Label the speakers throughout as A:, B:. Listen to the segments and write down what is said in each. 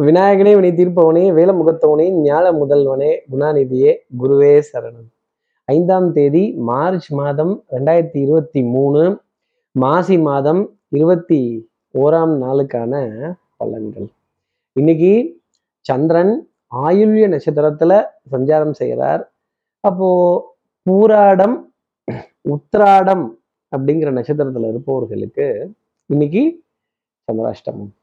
A: விநாயகனே வினை தீர்ப்பவனே வேலமுகத்தவனே ஞான முதல்வனே குணாநிதியே குருவே சரணம். ஐந்தாம் தேதி மார்ச் மாதம் ரெண்டாயிரத்தி இருபத்தி மூணு மாசி மாதம் இருபத்தி ஓராம் நாளுக்கான பலன்கள். இன்னைக்கு சந்திரன் ஆயுள்ய நட்சத்திரத்துல சஞ்சாரம் செய்கிறார். அப்போ பூராடம் உத்ராடம் அப்படிங்கிற நட்சத்திரத்துல இருப்பவர்களுக்கு இன்னைக்கு சந்திராஷ்டமம்.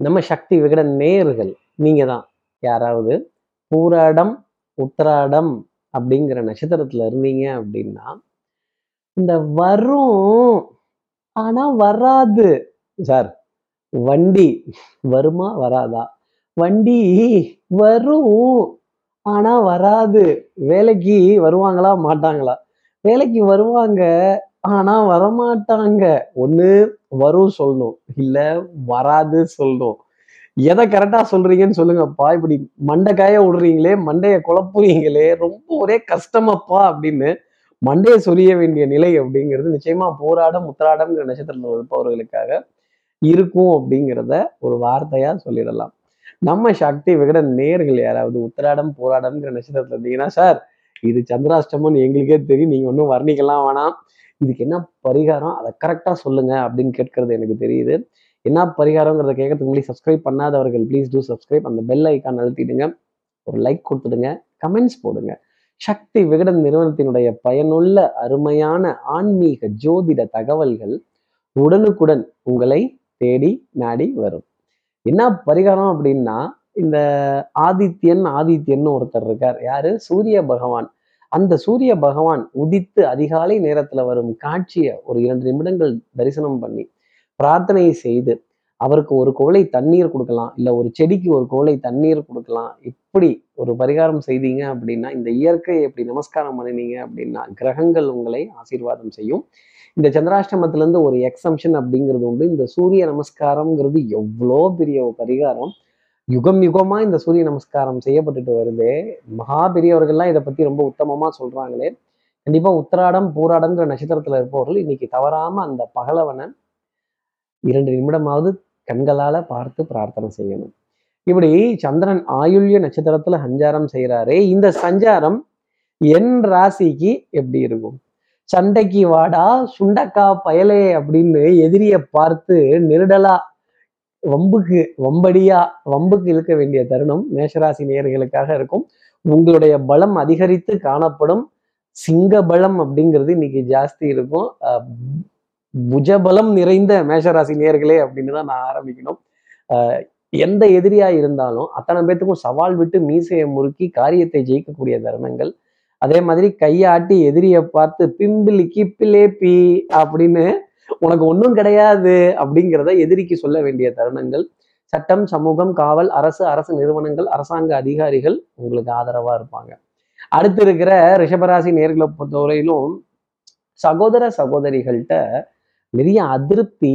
A: நம்ம சக்தி விகட நேயர்கள் நீங்க தான் யாராவது பூராடம் உத்திராடம் அப்படிங்கிற நட்சத்திரத்துல இருந்தீங்க அப்படின்னா இந்த வரும் ஆனா வராது. சார் வண்டி வருமா வராதா? வண்டி வரும் ஆனா வராது. வேலைக்கு வருவாங்களா மாட்டாங்களா? வேலைக்கு வருவாங்க ஆனா வரமாட்டாங்க. ஒண்ணு வரும் சொல்லணும். இல்ல வராது சொல்லணும். எதை கரெக்டா சொல்றீங்கன்னு சொல்லுங்கப்பா. இப்படி மண்டைக்காய விடுறீங்களே மண்டையை குழப்புறீங்களே ரொம்ப ஒரே கஷ்டமாப்பா அப்படின்னு மண்டையை சொரிய வேண்டிய நிலை அப்படிங்கிறது நிச்சயமா போராடம் முத்திராடம்ங்கிற நட்சத்திரத்தில் இருப்பவர்களுக்காக இருக்கும் அப்படிங்கிறத ஒரு வார்த்தையா சொல்லிடலாம். நம்ம சக்தி விகட நேர்கள் யாராவது உத்திராடம் போராடம்ங்கிற நட்சத்திரத்தில் இருந்தீங்கன்னா சார் இது சந்திராஷ்டமம்னு எங்களுக்கே தெரியும். நீங்கள் ஒன்றும் வர்ணிக்கலாம் வேணாம். இதுக்கு என்ன பரிகாரம்? அதை கரெக்டாக சொல்லுங்க அப்படின்னு கேட்கறது எனக்கு தெரியுது. என்ன பரிகாரங்கிறத கேட்கறதுக்கு முன்னாடி சப்ஸ்கிரைப் பண்ணாதவர்கள் ப்ளீஸ் டூ சப்ஸ்கிரைப் அந்த பெல் ஐக்கான் அழுத்திடுங்க. ஒரு லைக் கொடுத்துடுங்க. கமெண்ட்ஸ் போடுங்க. சக்தி விகடன் நிறுவனத்தினுடைய பயனுள்ள அருமையான ஆன்மீக ஜோதிட தகவல்கள் உடனுக்குடன் உங்களை தேடி நாடி வரும். என்ன பரிகாரம் அப்படின்னா இந்த ஆதித்யன் ஆதித்யன் ஒருத்தர் இருக்கார். யாரு? சூரிய பகவான். அந்த சூரிய பகவான் உதித்து அதிகாலை நேரத்துல வரும் காட்சியை ஒரு இரண்டு நிமிடங்கள் தரிசனம் பண்ணி பிரார்த்தனை செய்து அவருக்கு ஒரு குவளை தண்ணீர் கொடுக்கலாம் இல்ல ஒரு செடிக்கு ஒரு குவளை தண்ணீர் கொடுக்கலாம். இப்படி ஒரு பரிகாரம் செய்தீங்க அப்படின்னா இந்த இயற்கையை எப்படி நமஸ்காரம் பண்ணினீங்க அப்படின்னா கிரகங்கள் உங்களை ஆசீர்வாதம் செய்யும். இந்த சந்திராஷ்டமத்துல இருந்து ஒரு எக்ஸம்ஷன் அப்படிங்கிறது உண்டு. இந்த சூரிய நமஸ்காரம்ங்கிறது எவ்வளோ பெரிய ஒரு பரிகாரம். யுகம் யுகமா இந்த சூரிய நமஸ்காரம் செய்யப்பட்டுட்டு வருது. மகா பெரியவர்கள்லாம் இதை பத்தி ரொம்ப உத்தமமா சொல்றாங்களே. கண்டிப்பா உத்திராடம் பூராடம்ங்கிற நட்சத்திரத்துல இருப்பவர்கள் இன்னைக்கு தவறாம அந்த பகலவனை இரண்டு நிமிடமாவது கண்களால பார்த்து பிரார்த்தனை செய்யணும். இப்படி சந்திரன் ஆயுள்ய நட்சத்திரத்துல சஞ்சாரம் செய்யறாரே இந்த சஞ்சாரம் என் ராசிக்கு எப்படி இருக்கும்? சண்டைக்கு வாடா சுண்டக்கா பயலே அப்படின்னு எதிரிய பார்த்து நெருடலா வம்புக்கு வம்படியா வம்புக்கு இழுக்க வேண்டிய தருணம் மேஷராசி நேயர்களுக்காக இருக்கும். உங்களுடைய பலம் அதிகரித்து காணப்படும் சிங்க பலம் அப்படிங்கிறது இன்னைக்கு ஜாஸ்தி இருக்கும். புஜபலம் நிறைந்த மேஷராசி நேர்களே அப்படின்னு தான் நான் ஆரம்பிக்கணும். எந்த எதிரியா இருந்தாலும் அத்தனை பேத்துக்கும் சவால் விட்டு மீசையை முறுக்கி காரியத்தை ஜெயிக்கக்கூடிய தருணங்கள். அதே மாதிரி கையாட்டி எதிரியை பார்த்து பிம்பிலி கிப்பிலே பி அப்படின்னு உனக்கு ஒன்றும் கிடையாது அப்படிங்கிறத எதிரிக்கு சொல்ல வேண்டிய தருணங்கள். சட்டம் சமூகம் காவல் அரசு அரசு நிறுவனங்கள் அரசாங்க அதிகாரிகள் உங்களுக்கு ஆதரவா இருப்பாங்க. அடுத்து இருக்கிற ரிஷபராசி நேர்களை பொறுத்தவரையிலும் சகோதர சகோதரிகள்கிட்ட நிறைய அதிருப்தி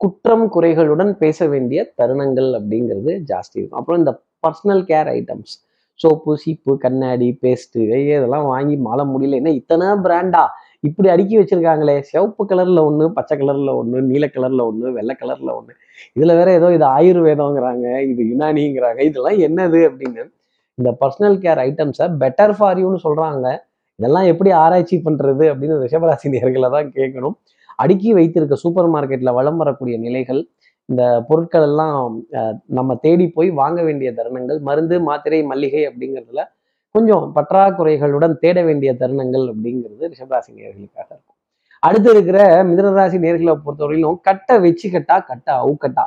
A: குற்றம் குறைகளுடன் பேச வேண்டிய தருணங்கள் அப்படிங்கிறது ஜாஸ்தி இருக்கும். அப்புறம் இந்த பர்சனல் கேர் ஐட்டம்ஸ் சோப்பு சீப்பு கண்ணாடி பேஸ்ட்டு இதெல்லாம் வாங்கி மாலை முடியல என்ன இத்தனை பிராண்டா இப்படி அடுக்கி வச்சிருக்காங்களே. சிவப்பு கலர்ல ஒன்று பச்சை கலர்ல ஒன்று நீல கலர்ல ஒன்று வெள்ளை கலர்ல ஒன்று இதுல வேற ஏதோ இது ஆயுர்வேதங்கிறாங்க இது யுனானிங்கிறாங்க. இதெல்லாம் என்னது அப்படின்னு இந்த பர்சனல் கேர் ஐட்டம்ஸை பெட்டர் ஃபார் யூன்னு சொல்றாங்க. இதெல்லாம் எப்படி ஆராய்ச்சி பண்றது அப்படின்னு ரிஷபராசி நேர்களை தான் கேட்கணும். அடுக்கி வைத்திருக்க சூப்பர் மார்க்கெட்ல வளம் வரக்கூடிய நிலைகள் இந்த பொருட்கள் எல்லாம் நம்ம தேடி போய் வாங்க வேண்டிய தருணங்கள் மருந்து மாத்திரை மல்லிகை அப்படிங்கிறதுல கொஞ்சம் பற்றாக்குறைகளுடன் தேட வேண்டிய தருணங்கள் அப்படிங்கிறது ரிஷபராசி நேர்களுக்காக இருக்கும். அடுத்து இருக்கிற மிதனராசி நேர்களை பொறுத்தவரையிலும் கட்டை வச்சுக்கட்டா கட்டை அவுக்கட்டா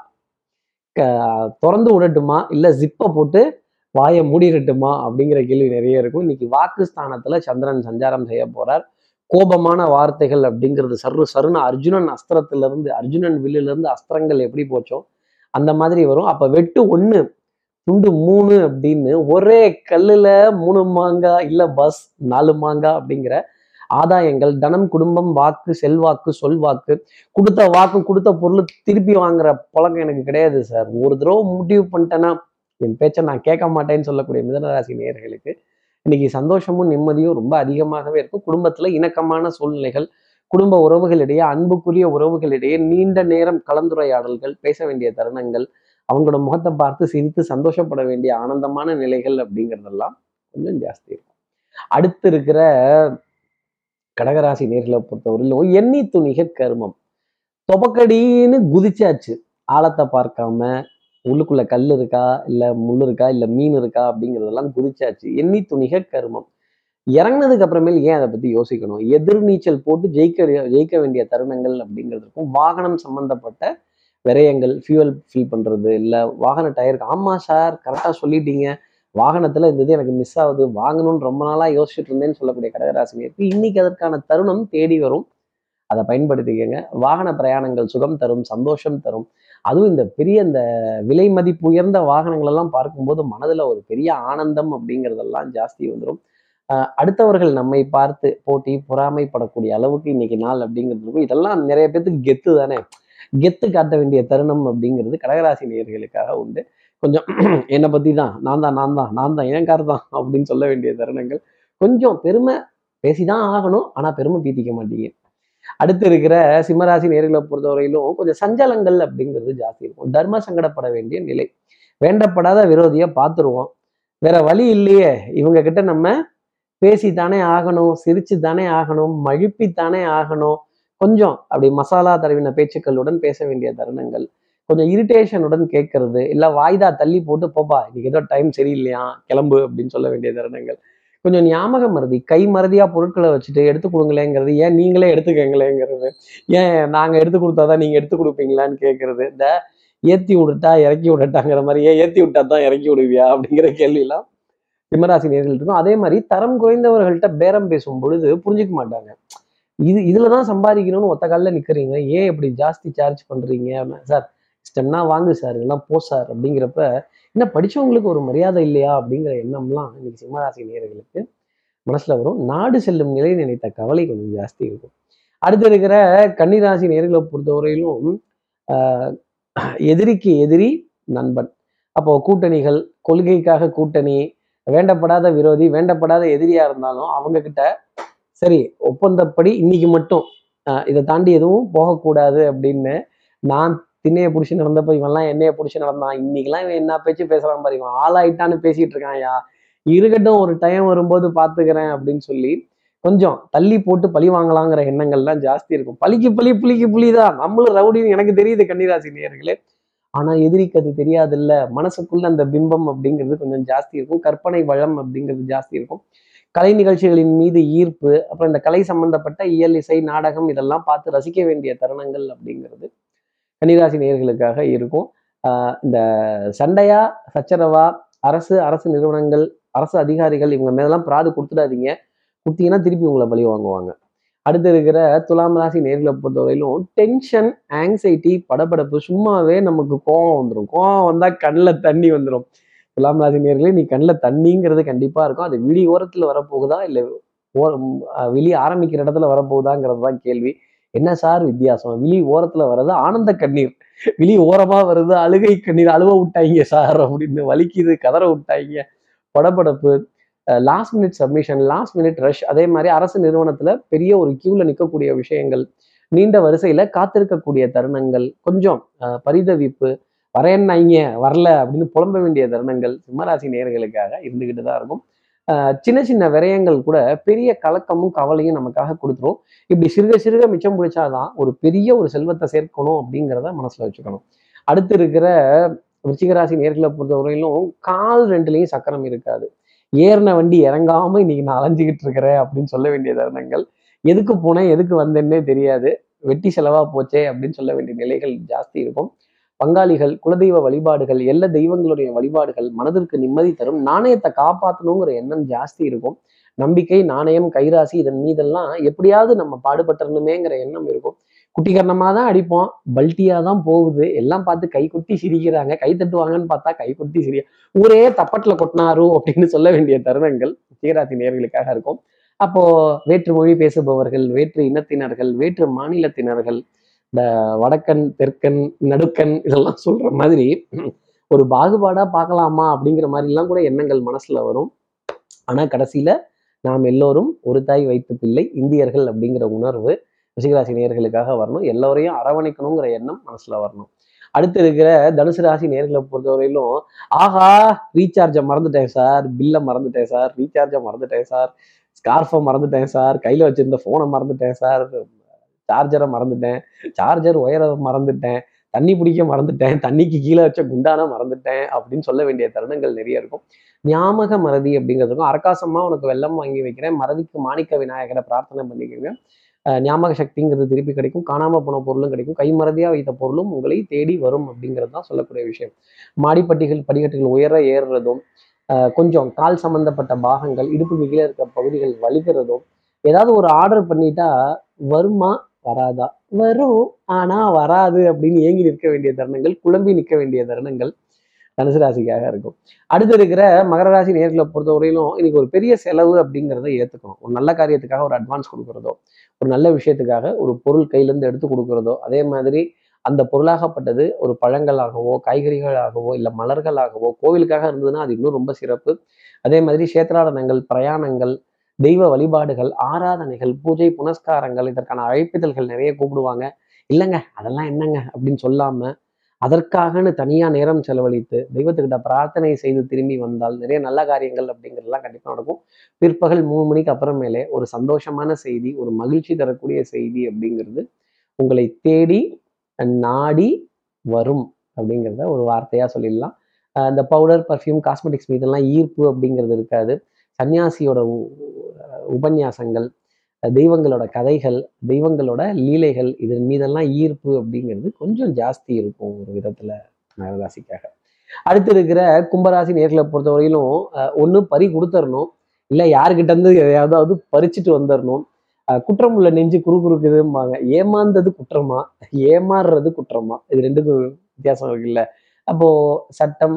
A: க- திறந்து விடட்டுமா? இல்ல ஜிப்பை போட்டு வாயை மூடிடட்டுமா அப்படிங்கிற கேள்வி நிறைய இருக்கும். இன்னைக்கு வாக்கு ஸ்தானத்துல சந்திரன் சஞ்சாரம் செய்ய போறார். கோபமான வார்த்தைகள் அப்படிங்கிறது சரு சருண அர்ஜுனன் அஸ்திரத்துல இருந்து அர்ஜுனன் வில்லுல இருந்து அஸ்திரங்கள் எப்படி போச்சோ அந்த மாதிரி வரும். அப்ப வெட்டு ஒன்று துண்டு மூணு அப்படின்னு ஒரே கல்லுல மூணு மாங்கா இல்ல பஸ் நாலு மாங்கா அப்படிங்கிற ஆதாயங்கள் தனம் குடும்பம் வாக்கு செல்வாக்கு சொல்வாக்கு கொடுத்த வாக்கு கொடுத்த பொருள் திருப்பி வாங்குற பழக்கம் எனக்கு கிடையாது சார். ஒரு தடவை முடிவு பண்ணிட்டேன்னா என் பேச்சை நான் கேட்க மாட்டேன்னு சொல்லக்கூடிய மிதனராசி நேயர்களுக்கு இன்னைக்கு சந்தோஷமும் நிம்மதியும் ரொம்ப அதிகமாகவே இருக்கும். குடும்பத்துல இணக்கமான சூழ்நிலைகள் குடும்ப உறவுகளிடையே அன்புக்குரிய உறவுகளிடையே நீண்ட நேரம் கலந்துரையாடல்கள் பேச வேண்டிய தருணங்கள் அவங்களோட முகத்தை பார்த்து சிரித்து சந்தோஷப்பட வேண்டிய ஆனந்தமான நிலைகள் அப்படிங்கிறதெல்லாம் கொஞ்சம் ஜாஸ்தி இருக்கும். அடுத்து இருக்கிற கடகராசி நேர்களை பொறுத்தவரையிலும் எண்ணி துணிக கருமம். தொபக்கடின்னு குதிச்சாச்சு. ஆழத்தை பார்க்காம உள்ளுக்குள்ள கல் இருக்கா இல்ல முள் இருக்கா இல்ல மீன் இருக்கா அப்படிங்கிறதெல்லாம் குதிச்சாச்சு. எண்ணி துணிக கருமம். இறங்கினதுக்கு அப்புறமேல் ஏன் அதை பத்தி யோசிக்கணும்? எதிர்நீச்சல் போட்டு ஜெயிக்க ஜெயிக்க வேண்டிய தருணங்கள் அப்படிங்கிறதுக்கும் வாகனம் சம்பந்தப்பட்ட விரயங்கள் ஃபியூவல் ஃபில் பண்ணுறது இல்லை வாகன டயருக்கு ஆமாம் சார் கரெக்டாக சொல்லிட்டீங்க. வாகனத்தில் இந்த இது எனக்கு மிஸ் ஆகுது. வாங்கணும்னு ரொம்ப நாளாக யோசிச்சுட்டு இருந்தேன்னு சொல்லக்கூடிய கடகராசினியருக்கு இன்னைக்கு அதற்கான தருணம் தேடி வரும். அதை பயன்படுத்திக்கங்க. வாகன பிரயாணங்கள் சுகம் தரும் சந்தோஷம் தரும். அதுவும் இந்த பெரிய இந்த விலை மதிப்பு உயர்ந்த வாகனங்கள் எல்லாம் பார்க்கும்போது மனதில் ஒரு பெரிய ஆனந்தம் அப்படிங்கிறதெல்லாம் ஜாஸ்தி வந்துடும் அடுத்தவர்கள் நம்மை பார்த்து போட்டி பொறாமைப்படக்கூடிய அளவுக்கு இன்னைக்கு நாள் அப்படிங்கிறது இருக்கும் இதெல்லாம் நிறைய பேத்துக்கு கெத்து தானே கெத்து காட்ட வேண்டிய தருணம் அப்படிங்கிறது கடகராசி நேர்களுக்காக உண்டு. கொஞ்சம் என்னை பத்தி தான் நான் தான் நான் தான் நான் தான் ஏன் கார் தான் அப்படின்னு சொல்ல வேண்டிய தருணங்கள். கொஞ்சம் பெருமை பேசிதான் ஆகணும் ஆனா பெருமை பீத்திக்க மாட்டீங்க. அடுத்து இருக்கிற சிம்மராசி நேர்களை பொறுத்தவரையிலும் கொஞ்சம் சஞ்சலங்கள் அப்படிங்கிறது ஜாஸ்தி இருக்கும். தர்ம சங்கடப்பட வேண்டிய நிலை. வேண்டப்படாத விரோதியை பார்த்துருவோம். வேற வழி இல்லையே. இவங்க கிட்ட நம்ம பேசித்தானே ஆகணும் சிரிச்சு தானே ஆகணும் மழுப்பித்தானே ஆகணும் கொஞ்சம் அப்படி மசாலா தருவின பேச்சுக்களுடன் பேச வேண்டிய தருணங்கள் கொஞ்சம் இரிட்டேஷனுடன் கேட்கறது இல்லை வாய்தா தள்ளி போட்டு போப்பா இன்னைக்கு ஏதோ டைம் சரியில்லையா கிளம்பு அப்படின்னு சொல்ல வேண்டிய தருணங்கள். கொஞ்சம் ஞாபக மருதி கை மருதியா பொருட்களை வச்சுட்டு எடுத்து கொடுங்களேங்கிறது ஏன் நீங்களே எடுத்துக்கங்களேங்கிறது ஏன் நாங்க எடுத்து கொடுத்தாதான் நீங்க எடுத்து கொடுப்பீங்களான்னு கேட்கறது இந்த ஏத்தி விட்டுட்டா இறக்கி விடட்டாங்கிற மாதிரி ஏன் ஏத்தி விட்டா தான் இறக்கி விடுவியா அப்படிங்கிற கேள்வியெல்லாம் சிம்மராசி நேர்கள் இருக்கும். அதே மாதிரி தரம் குறைந்தவர்கள்ட்ட பேரம் பேசும் பொழுது புரிஞ்சுக்க மாட்டாங்க. இது இதுல தான் சம்பாதிக்கணும்னு ஒத்த காலில் நிற்கிறீங்க ஏன் இப்படி ஜாஸ்தி சார்ஜ் பண்றீங்க? சார் இஷ்டம்னா வாங்கு சார் இல்லைன்னா போ சார் அப்படிங்கிறப்ப என்ன படிச்சவங்களுக்கு ஒரு மரியாதை இல்லையா? அப்படிங்கிற எண்ணம்லாம் இன்னைக்கு சிம்மராசி நேயர்களுக்கு மனசுல வரும். நாடு செல்லும் நிலை நினைத்த கவலை கொஞ்சம் ஜாஸ்தி இருக்கும். அடுத்து இருக்கிற கன்னிராசி நேர்களை பொறுத்தவரையிலும் ஆஹ், எதிரிக்கு எதிரி நண்பன். அப்போ கூட்டணிகள் கொள்கைக்காக கூட்டணி வேண்டப்படாத விரோதி வேண்டப்படாத எதிரியா இருந்தாலும் அவங்க கிட்ட சரி ஒப்பந்தப்படி இன்னைக்கு மட்டும் ஆஹ், இதை தாண்டி எதுவும் போகக்கூடாது அப்படின்னு நான் திண்ணையை பிடிச்சி நடந்தப்ப இவன்லாம் என்னைய பிடிச்சி நடந்தான். இன்னைக்கெல்லாம் இவன் என்ன பேச்சு பேசுறான் பாரு இவன் ஆளாயிட்டான்னு பேசிட்டு இருக்கான்யா இருக்கட்டும் ஒரு டைம் வரும்போது பாத்துக்கிறேன் அப்படின்னு சொல்லி கொஞ்சம் தள்ளி போட்டு பழி வாங்கலாங்கிற எண்ணங்கள்லாம் ஜாஸ்தி இருக்கும். பழிக்கு பழி புளிக்கு புலிதான் நம்மளும் ரவுடின்னு எனக்கு தெரியுது கன்னிராசி நேர்களே ஆனா எதிரிக்கு அது தெரியாதுல்ல. மனசுக்குள்ள அந்த பிம்பம் அப்படிங்கிறது கொஞ்சம் ஜாஸ்தி இருக்கும். கற்பனை வளம் அப்படிங்கிறது ஜாஸ்தி இருக்கும். கலை நிகழ்ச்சிகளின் மீது ஈர்ப்பு அப்புறம் இந்த கலை சம்பந்தப்பட்ட இயல் இசை நாடகம் இதெல்லாம் பார்த்து ரசிக்க வேண்டிய தருணங்கள் அப்படிங்கிறது கன்னிராசி நேர்களுக்காக இருக்கும். இந்த சண்டையா சச்சரவா அரசு அரசு நிறுவனங்கள் அரசு அதிகாரிகள் இவங்க மேலாம் பிராது கொடுத்துடாதீங்க. கொடுத்தீங்கன்னா திருப்பி உங்களை பழி வாங்குவாங்க. அடுத்து இருக்கிற துலாம் ராசி நேர்களை பொறுத்தவரையிலும் டென்ஷன் ஆங்ஸைட்டி படபடப்பு சும்மாவே நமக்கு கோவம் வந்துடும் கோவம் வந்தால் கண்ணில் தண்ணி வந்துடும் துலாம் ராசி நேர்களே நீ கண்ணில் தண்ணிங்கிறது கண்டிப்பாக இருக்கும். அது விழி ஓரத்தில் வரப்போகுதா? இல்லை விழி ஆரம்பிக்கிற இடத்துல வரப்போகுதாங்கிறது தான் கேள்வி. என்ன சார் வித்தியாசம்? விழி ஓரத்தில் வர்றது ஆனந்த கண்ணீர். விழி ஓரமா வருது அழுகை கண்ணீர். அழுவ விட்டாங்க சார் அப்படின்னு வலிக்குது கதற விட்டாங்க படபடப்பு last minute submission last minute rush அதே மாதிரி அரசு நிறுவனத்தில் பெரிய ஒரு க்யூவில் நிற்கக்கூடிய விஷயங்கள். நீண்ட வரிசையில் காத்திருக்கக்கூடிய தருணங்கள். கொஞ்சம் பரிதவிப்பு வரேன்னாங்க வரல அப்படின்னு புலம்ப வேண்டிய தருணங்கள் சிம்மராசி நேர்களுக்காக இருந்துகிட்டு தான் இருக்கும். சின்ன சின்ன விரயங்கள் கூட பெரிய கலக்கமும் கவலையும் நமக்காக கொடுத்துரும். இப்படி சிறுக சிறுக மிச்சம் பிடிச்சாதான் ஒரு பெரிய ஒரு செல்வத்தை சேர்க்கணும் அப்படிங்கிறத மனசுல வச்சுக்கணும். அடுத்து இருக்கிற விருச்சிகராசி நேர்களை பொறுத்தவரையிலும் கால் ரெண்டுலையும் சக்கரம் இருக்காது. ஏறின வண்டி இறங்காம இன்னைக்கு நான் அலைஞ்சிக்கிட்டு இருக்கிறேன் அப்படின்னு சொல்ல வேண்டிய தருணங்கள். எதுக்கு போனேன் எதுக்கு வந்தேன்னே தெரியாது. வெட்டி செலவா போச்சே அப்படின்னு சொல்ல வேண்டிய நிலைகள் ஜாஸ்தி இருக்கும். பங்காளிகள் குலதெய்வ வழிபாடுகள் எல்லா தெய்வங்களுடைய வழிபாடுகள் மனதிற்கு நிம்மதி தரும். நாணயத்தை காப்பாற்றணுங்கிற எண்ணம் ஜாஸ்தி இருக்கும். நம்பிக்கை நாணயம் கைராசி இதன் மீதெல்லாம் எப்படியாவது நம்ம பாடுபட்டுறணுமேங்கிற எண்ணம் இருக்கும். குட்டிகரணமாக தான் அடிப்போம். பல்ட்டியாக தான் போகுது. எல்லாம் பார்த்து கை குட்டி சிரிக்கிறாங்க. கை தட்டுவாங்கன்னு பார்த்தா கை குட்டி சிரியா ஊரே தப்பட்டில் கொட்டினாரு அப்படின்னு சொல்ல வேண்டிய தருணங்கள் சீராசி நேர்களுக்காக இருக்கும். அப்போ வேற்று மொழி பேசுபவர்கள் வேற்று இனத்தினர்கள் வேற்று மாநிலத்தினர்கள் இந்த வடக்கன் தெற்கன் நடுக்கன் இதெல்லாம் சொல்ற மாதிரி ஒரு பாகுபாடா பார்க்கலாமா அப்படிங்கிற மாதிரிலாம் கூட எண்ணங்கள் மனசுல வரும். ஆனா கடைசியில நாம் எல்லோரும் ஒரு தாய் வைத்த பிள்ளை இந்தியர்கள் அப்படிங்கிற உணர்வு ரிஷிகராசி நேர்களுக்காக வரணும். எல்லோரையும் அரவணைக்கணுங்கிற எண்ணம் மனசுல வரணும். அடுத்து இருக்கிற தனுசு ராசி நேர்களை பொறுத்தவரையிலும் ஆஹா ரீசார்ஜை மறந்துட்டேன் சார். பில்லை மறந்துட்டேன் சார். ரீசார்ஜை மறந்துட்டேன் சார். ஸ்கார்ஃபை மறந்துட்டேன் சார். கையில் வச்சிருந்த ஃபோனை மறந்துட்டேன் சார். சார்ஜரை மறந்துட்டேன். சார்ஜர் ஒயரை மறந்துட்டேன். தண்ணி பிடிக்க மறந்துட்டேன். தண்ணிக்கு கீழே வச்ச குண்டான மறந்துட்டேன் அப்படின்னு சொல்ல வேண்டிய தருணங்கள் நிறைய இருக்கும். ஞாபக மறதி அப்படிங்கிறதுக்கும் அரக்காசமா உனக்கு வெள்ளம் வாங்கி வைக்கிறேன். மறதிக்கு மாணிக்க விநாயகரை பிரார்த்தனை பண்ணிக்கோங்க. ஞாபக சக்திங்கிறது திருப்பி கிடைக்கும். காணாமல் போன பொருளும் கிடைக்கும். கைமறதியாக வைத்த பொருளும் உங்களை தேடி வரும் அப்படிங்கிறது தான் சொல்லக்கூடிய விஷயம். மாடிப்பட்டிகள் படிக்கட்டுகள் உயர ஏறுறதும் கொஞ்சம் கால் சம்பந்தப்பட்ட பாகங்கள் இடுப்புக்கு கீழே இருக்க பகுதிகள் வலிக்கிறதும் ஏதாவது ஒரு ஆர்டர் பண்ணிட்டா வருமா வராதா? வரும். ஆனா வராது அப்படின்னு ஏங்கி நிற்க வேண்டிய தருணங்கள் குழம்பி நிற்க வேண்டிய தருணங்கள் தனுசு ராசிக்காக இருக்கும். அடுத்து இருக்கிற மகர ராசி நேர்களை பொறுத்தவரையிலும் இன்னைக்கு ஒரு பெரிய செலவு அப்படிங்கிறத ஏற்றுக்கணும் ஒரு நல்ல காரியத்துக்காக ஒரு அட்வான்ஸ் கொடுக்குறதோ ஒரு நல்ல விஷயத்துக்காக ஒரு பொருள் கையிலேருந்து எடுத்து கொடுக்குறதோ அதே மாதிரி அந்த பொருளாகப்பட்டது ஒரு பழங்களாகவோ காய்கறிகளாகவோ இல்லை மலர்களாகவோ கோவிலுக்காக இருந்ததுன்னா அது இன்னும் ரொம்ப சிறப்பு. அதே மாதிரி சேத்திராடனங்கள் பிரயாணங்கள் தெய்வ வழிபாடுகள் ஆராதனைகள் பூஜை புனஸ்காரங்கள் இதற்கான அழைப்பிதழ்கள் நிறைய கூப்பிடுவாங்க. இல்லைங்க அதெல்லாம் என்னங்க அப்படின்னு சொல்லாம அதற்காகன்னு தனியா நேரம் செலவழித்து தெய்வத்துக்கிட்ட பிரார்த்தனை செய்து திரும்பி வந்தால் நிறைய நல்ல காரியங்கள் அப்படிங்கிறதுலாம் கண்டிப்பா நடக்கும். பிற்பகல் மூணு மணிக்கு அப்புறமேலே ஒரு சந்தோஷமான செய்தி ஒரு மகிழ்ச்சி தரக்கூடிய செய்தி அப்படிங்கிறது உங்களை தேடி நாடி வரும் அப்படிங்கிறத ஒரு வார்த்தையா சொல்லிடலாம். இந்த பவுடர் பர்ஃப்யூம் காஸ்மெட்டிக்ஸ் மீதெல்லாம் ஈர்ப்பு அப்படிங்கிறது இருக்காது. சன்னியாசியோட உபன்யாசங்கள் தெய்வங்களோட கதைகள் தெய்வங்களோட லீலைகள் இதன் மீதெல்லாம் ஈர்ப்பு அப்படிங்கிறது கொஞ்சம் ஜாஸ்தி இருக்கும் ஒரு விதத்துல மகராசிக்காக. அடுத்து இருக்கிற கும்பராசி நேர்களை பொறுத்தவரையிலும் ஒன்று பறி கொடுத்துடணும் இல்லை யாருக்கிட்ட இருந்து எதையாவது பறிச்சுட்டு வந்துடணும் குற்றம் உள்ள நெஞ்சு குறு குறுக்குதும்பாங்க ஏமாந்தது குற்றமா? ஏமாறுறது குற்றமா? இது ரெண்டுக்கும் வித்தியாசம் இருக்குல்ல. அப்போ சட்டம்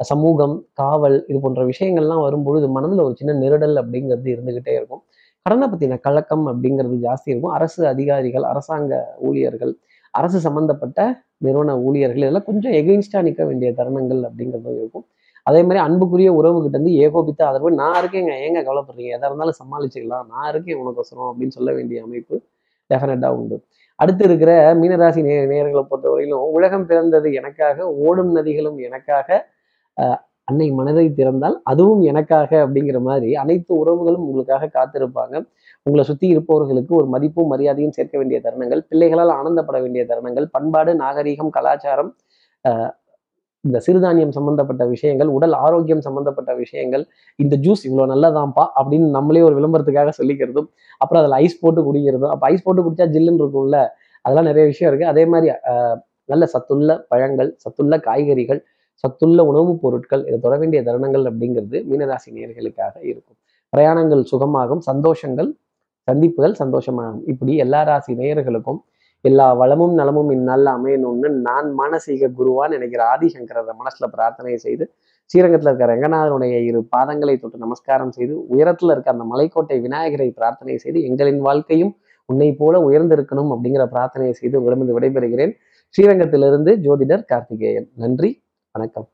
A: சமூகம் காவல் இது போன்ற விஷயங்கள்லாம் வரும்பொழுது மனதில் ஒரு சின்ன நெருடல் அப்படிங்கிறது இருந்துக்கிட்டே இருக்கும். கடனை பற்றின கலக்கம் அப்படிங்கிறது ஜாஸ்தி இருக்கும். அரசு அதிகாரிகள் அரசாங்க ஊழியர்கள் அரசு சம்பந்தப்பட்ட நிறுவன ஊழியர்கள் இதெல்லாம் கொஞ்சம் எகெயின்ஸ்டாக நிற்க வேண்டிய தருணங்கள் அப்படிங்கிறதும் இருக்கும். அதே மாதிரி அன்புக்குரிய உறவுகிட்ட இருந்து ஏகோபித்த அதற்கு நான் இருக்கேங்க ஏங்க கவலைப்படுறீங்க? எதாக இருந்தாலும் சமாளிச்சுக்கலாம். நான் இருக்கேன் உனக்கு அப்படின்னு சொல்ல வேண்டிய அமைப்பு டெஃபினட்டாக உண்டு. அடுத்து இருக்கிற மீனராசி நே நேர்களை பொறுத்தவரையிலும் உலகம் பிறந்தது எனக்காக ஓடும் நதிகளும் எனக்காக அன்னை மனதை திறந்தால் அதுவும் எனக்காக அப்படிங்கிற மாதிரி அனைத்து உறவுகளும் உங்களுக்காக காத்திருப்பாங்க. உங்களை சுற்றி இருப்பவர்களுக்கு ஒரு மதிப்பும் மரியாதையும் சேர்க்க வேண்டிய தருணங்கள் பிள்ளைகளால் ஆனந்தப்பட வேண்டிய தருணங்கள் பண்பாடு நாகரீகம் கலாச்சாரம் இந்த சிறுதானியம் சம்பந்தப்பட்ட விஷயங்கள் உடல் ஆரோக்கியம் சம்பந்தப்பட்ட விஷயங்கள் இந்த ஜூஸ் இவ்வளோ நல்லதாம்ப்பா அப்படின்னு நம்மளே ஒரு விளம்பரத்துக்காக சொல்லிக்கிறதும் அப்புறம் அதில் ஐஸ் போட்டு குடிக்கிறதும் அப்போ ஐஸ் போட்டு குடிச்சா ஜில்லுன்னு இருக்கும்ல அதெல்லாம் நிறைய விஷயம் இருக்கு. அதே மாதிரி நல்ல சத்துள்ள பழங்கள் சத்துள்ள காய்கறிகள் சத்துள்ள உணவுப் பொருட்கள் இதை தொட வேண்டிய தருணங்கள் அப்படிங்கிறது மீனராசி நேர்களுக்காக இருக்கும். பிரயாணங்கள் சுகமாகும் சந்தோஷங்கள் சந்திப்புகள் சந்தோஷமாகும். இப்படி எல்லா ராசி நேயர்களுக்கும் எல்லா வளமும் நலமும் இந்நாளில் அமையணும்னு நான் மானசீக குருவான்னு நினைக்கிற ஆதிசங்கர மனசுல பிரார்த்தனை செய்து ஸ்ரீரங்கத்தில் இருக்கிற ரங்கநாதனுடைய இரு பாதங்களை தொட்டு நமஸ்காரம் செய்து உயரத்தில் இருக்க அந்த மலைக்கோட்டை விநாயகரை பிரார்த்தனை செய்து எங்களின் வாழ்க்கையும் உன்னை போல உயர்ந்திருக்கணும் அப்படிங்கிற பிரார்த்தனையை செய்து உங்களிடமிருந்து விடைபெறுகிறேன். ஸ்ரீரங்கத்திலிருந்து ஜோதிடர் கார்த்திகேயன். நன்றி. வணக்கம்.